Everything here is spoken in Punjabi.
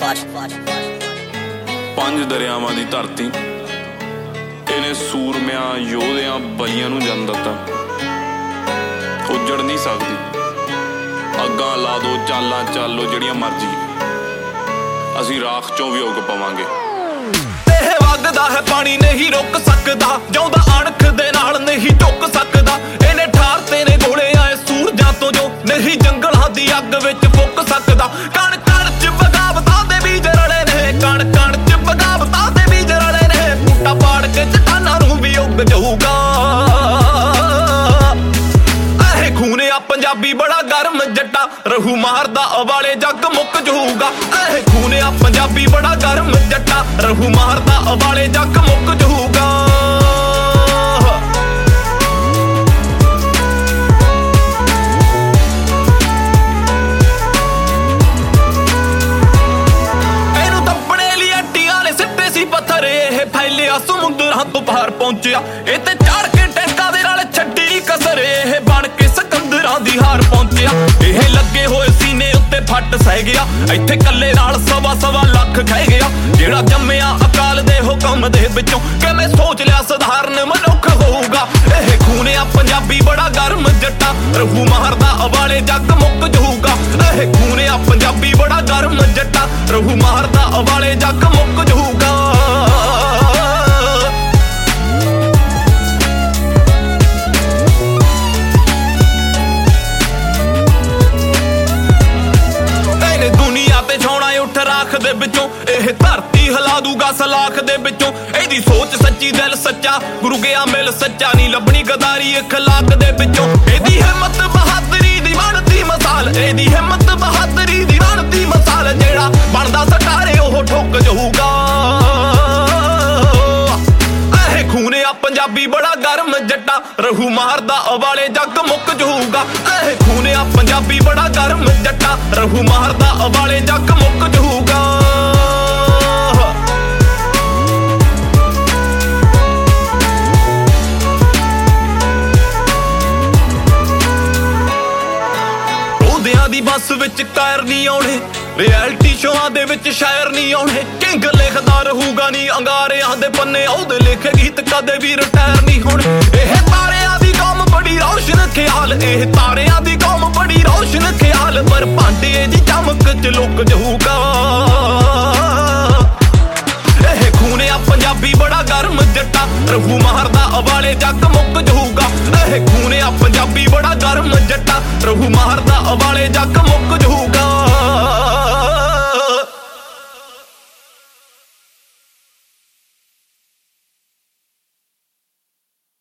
ਫਾਸ਼ ਪੰਜ ਦਰਿਆਵਾਂ ਦੀ ਧਰਤੀ। ਇਹਨੇ ਸੂਰਮਿਆਂ, ਯੋਧਿਆਂ, ਬਲੀਆਂ ਨੂੰ ਜਨਮ ਦਿੱਤਾ। ਉੱਜੜ ਨਹੀਂ ਸਕਦੀ। ਅੱਗਾਂ ਲਾ ਦੋ, ਚਾਲਾਂ ਚਾਲੋ ਜਿਹੜੀਆਂ ਮਰਜ਼ੀ। ਅਸੀਂ ਰਾਖ ਚੋਂ ਵੀ ਉਗ ਪਵਾਂਗੇ। ਇਹ ਵਗਦਾ ਹੈ, ਪਾਣੀ ਨਹੀਂ ਰੁਕ ਸਕਦਾ। ਜਿਉਂਦਾ ਅਣਖ ਦੇ ਨਾਲ ਨਹੀਂ ਝੁਕ ਸਕਦਾ। ਇਹਨੇ ਠਾਰ ਤੇ ਨੇ ਗੋਲੇ ਆਏ ਸੂਰਜਾਂ ਤੋਂ ਜੋ ਨਹੀਂ ਜੰਗਲਾਂ ਦੀ ਅੱਗ ਵਿੱਚ ਫੁੱਕ ਸਕਦਾ। ਕਣ ਪੰਜਾਬੀ ਬੜਾ ਗਰਮ ਜੱਟਾ, ਰਹੂ ਮਾਰਦਾ, ਅਵਾਲੇ ਜੱਗ ਮੁੱਕ ਜਾਊਗਾ ਇਹ ਖੂਨ ਆ ਪੰਜਾਬੀ ਬੜਾ ਗਰਮ ਜੱਟਾ, ਰਹੂ ਮਾਰਦਾ, ਅਵਾਲੇ ਜੱਗ ਮੁੱਕ ਜਾਊਗਾ ਇਹਨੂੰ ਦੱਬਣੇ ਲਈ ਅੱਟੀਆਂ ਨੇ ਸਿੱਟੇ ਸੀ ਪੱਥਰ, ਇਹ ਫੈਲਿਆ, ਸਮੁੰਦਰਾਂ ਤੋਂ ਪਾਰ ਪਹੁੰਚਿਆ। ਇਹ ਤੇ ਦੀ ਹਾਰ ਪਹੁੰਚਿਆ। ਇਹ ਲੱਗੇ ਹੋਏ ਸੀਨੇ ਉੱਤੇ ਫੱਟ ਸਹਿ ਗਿਆ। ਇੱਥੇ ਕੱਲੇ ਨਾਲ ਸਵਾ ਸਵਾ ਲੱਖ ਖਹਿ ਗਿਆ। ਜਿਹੜਾ ਜੰਮਿਆ ਅਕਾਲ ਦੇ ਹੁਕਮ ਦੇ ਵਿੱਚੋਂ ਕਿਵੇਂ ਸੋਚ ਲਿਆ ਸਧਾਰਨ ਮਨੁੱਖ ਹੋਊਗਾ? ਇਹ ਖੂਨ ਆ ਪੰਜਾਬੀ ਬੜਾ ਗਰਮ ਜੱਟਾ। ਰਹੂ ਮਾਰਦਾ ਅਵਾਲੇ ਜੱਗ ਮੁੱਕ ਜਾਊਗਾ। ਇਹ ਖੂਨ ਆ ਪੰਜਾਬੀ ਬੜਾ ਗਰਮ ਜੱਟਾ। ਰਹੂ ਮਾਰਦਾ ਅਵਾਲੇ ਜੱਗ ਮੁੱਕ ਜਾਊਗਾ। ਦੇ ਵਿੱਚੋਂ ਇਹ ਧਰਤੀ ਹਿਲਾ ਦੂਗਾ ਸਲਾਖ ਦੇ ਵਿੱਚੋਂ ਇਹਦੀ ਸੋਚ ਸੱਚੀ ਦਿਲ ਸੱਚਾ ਗੁਰੂ ਗਿਆ ਮਿਲ ਸੱਚਾ ਨਹੀਂ ਲੱਭਣੀ ਗਦਾਰੀ اخلاق ਦੇ ਵਿੱਚੋਂ ਇਹਦੀ ਹਿੰਮਤ ਬਹਾਦਰੀ ਦੀ ਬਣਦੀ ਮਿਸਾਲ ਇਹਦੀ ਹਿੰਮਤ ਬਹਾਦਰੀ ਦੀ ਬਣਦੀ ਮਿਸਾਲ ਜਿਹੜਾ ਬਣਦਾ ਸਟਾਰੇ ਉਹ ਠੋਕ ਜਾਊਗਾ ਇਹ ਖੂਨ ਆ ਪੰਜਾਬੀ ਬੜਾ ਗਰਮ ਜੱਟਾ ਰਹੂ ਮਾਰਦਾ ਅਵਾਲੇ ਜੱਗ ਮੁੱਕ ਜਾਊਗਾ ਇਹ ਖੂਨ ਆ ਪੰਜਾਬੀ ਬੜਾ ਗਰਮ ਜੱਟਾ ਰਹੂ ਮਾਰਦਾ ਅਵਾਲੇ ਜੱਗ ਮੁੱਕ ਜਾਊਗਾ ਦੀ ਬੱਸ ਵਿੱਚ ਕਾਇਰ ਨਹੀਂ ਆਉਣੇ। ਰਿਐਲਿਟੀ ਸ਼ੋਆਂ ਦੇ ਵਿੱਚ ਸ਼ਾਇਰ ਨਹੀਂ ਆਉਣੇ। ਕਿੰਗ ਲਿਖਦਾ ਰਹੂਗਾ ਨਹੀਂ ਅੰਗਾਰਿਆਂ ਦੇ ਪੰਨੇ। ਉਹਦੇ ਲਿਖੇ ਗੀਤ ਕਦੇ ਵੀ ਰਿਟਾਇਰ ਨਹੀਂ ਹੋਣੇ। ਇਹ ਤਾਰਿਆਂ ਦੀ ਕੌਮ ਬੜੀ ਰੌਸ਼ਨ, ਖਿਆਲ। ਇਹ ਤਾਰਿਆਂ ਦੀ ਕੌਮ ਬੜੀ ਰੌਸ਼ਨ, ਖਿਆਲ। ਪਰ ਭਾਂਡੇ ਦੀ ਚਮਕ ਚ ਲੁਕ ਜਾਊਗਾ। ਇਹ ਖੂਨ ਆ ਪੰਜਾਬੀ ਬੜਾ ਗਰਮ ਜੱਟਾ। ਰਹੂ ਮਾਰਦਾ ਅਵਾਲੇ ਜੱਗ ਮੁੱਕ ਜਾਊਗਾ। ਇਹ ਖੂਨ ਆ ਪੰਜਾਬੀ ਬੜਾ ਗਰਮ ਜੱਟਾ। ਰਹੂ ਮਾਰਦਾ ਵਾਲੇ ਜੱਗ ਮੁੱਕ